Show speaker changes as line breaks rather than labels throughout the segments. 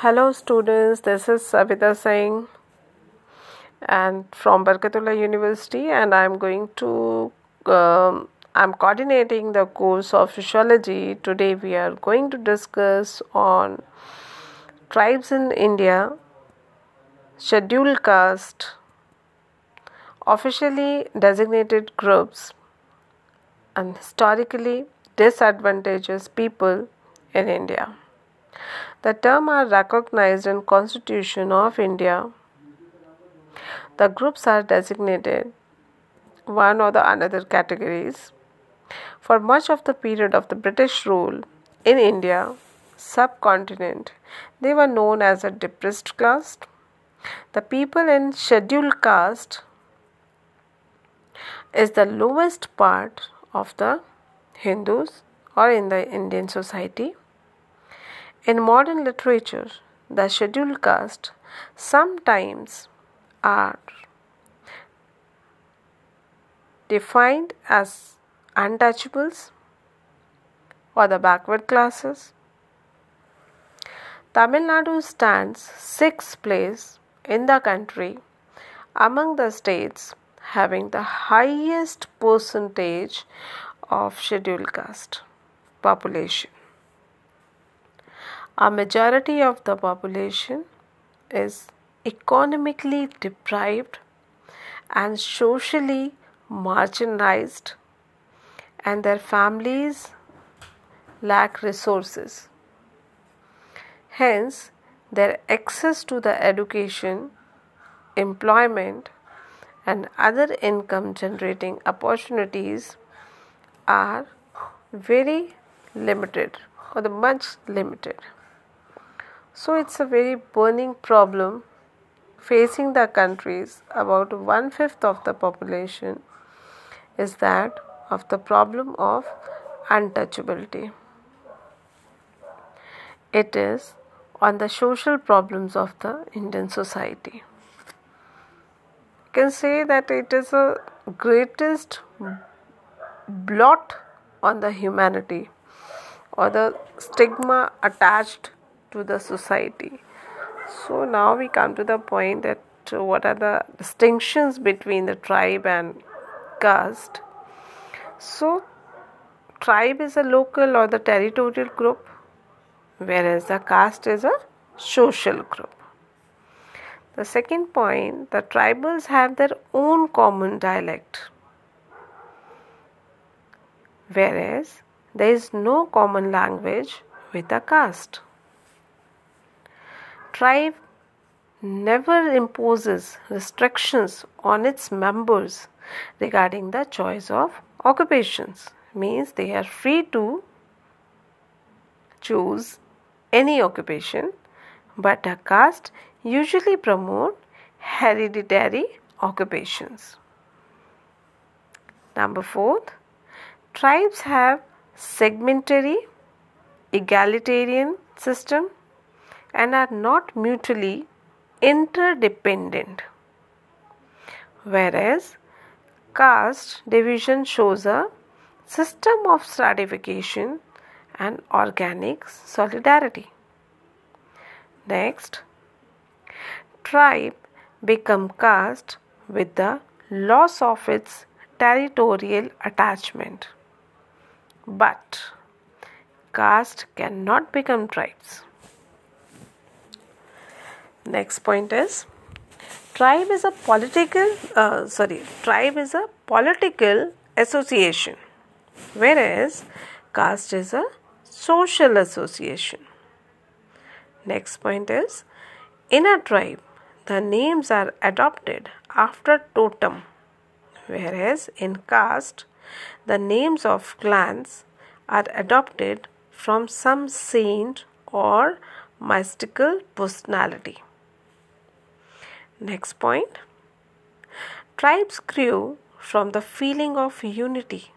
Hello, students. This is Savita Singh, and from Barkatullah University, and I'm going to. Um, I'm coordinating the course of sociology. Today, we are going to discuss on tribes in India, scheduled caste, officially designated groups, and historically disadvantaged people in India. The term are recognized in Constitution of India. The groups are designated one or the another categories. For much of the period of the British rule in India subcontinent, they were known as a depressed class. The people in scheduled caste is the lowest part of the Hindus or in the Indian society. In modern literature, the scheduled caste sometimes are defined as untouchables or the backward classes. Tamil Nadu stands sixth place in the country among the states having the highest percentage of scheduled caste population. A majority of the population is economically deprived and socially marginalized, and their families lack resources. Hence, their access to the education, employment, and other income generating opportunities are very limited or the much limited. So it's a very burning problem facing the countries. About one fifth of the population is that of the problem of untouchability. It is on the social problems of the Indian society. You can say that it is a greatest blot on the humanity or the stigma attached to the society. So now we come to the point that uh, what are the distinctions between the tribe and caste. So, tribe is a local or the territorial group, whereas the caste is a social group. The second point the tribals have their own common dialect, whereas there is no common language with a caste tribe never imposes restrictions on its members regarding the choice of occupations. Means they are free to choose any occupation but a caste usually promote hereditary occupations. Number 4 tribes have segmentary egalitarian system and are not mutually interdependent. Whereas caste division shows a system of stratification and organic solidarity. Next, tribe become caste with the loss of its territorial attachment. But caste cannot become tribes. Next point is tribe is a political uh, sorry tribe is a political association whereas caste is a social association. Next point is in a tribe the names are adopted after totem whereas in caste the names of clans are adopted from some saint or mystical personality. Next point tribes grew from the feeling of unity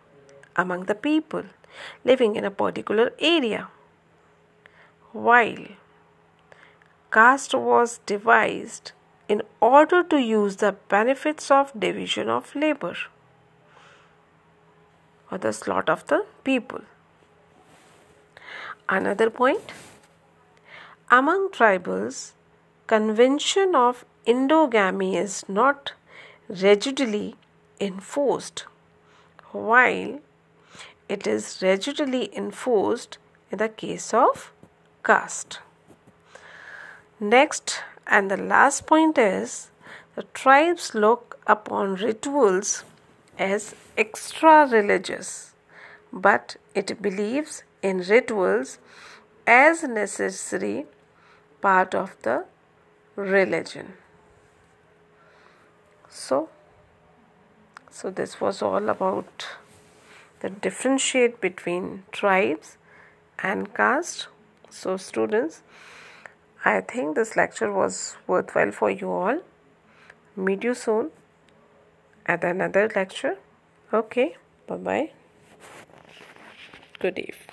among the people living in a particular area. While caste was devised in order to use the benefits of division of labor or the slot of the people. Another point among tribals, convention of endogamy is not rigidly enforced, while it is rigidly enforced in the case of caste. Next and the last point is the tribes look upon rituals as extra religious, but it believes in rituals as necessary part of the religion. So, so this was all about the differentiate between tribes and caste. So, students, I think this lecture was worthwhile for you all. Meet you soon at another lecture. Okay, bye bye. Good evening.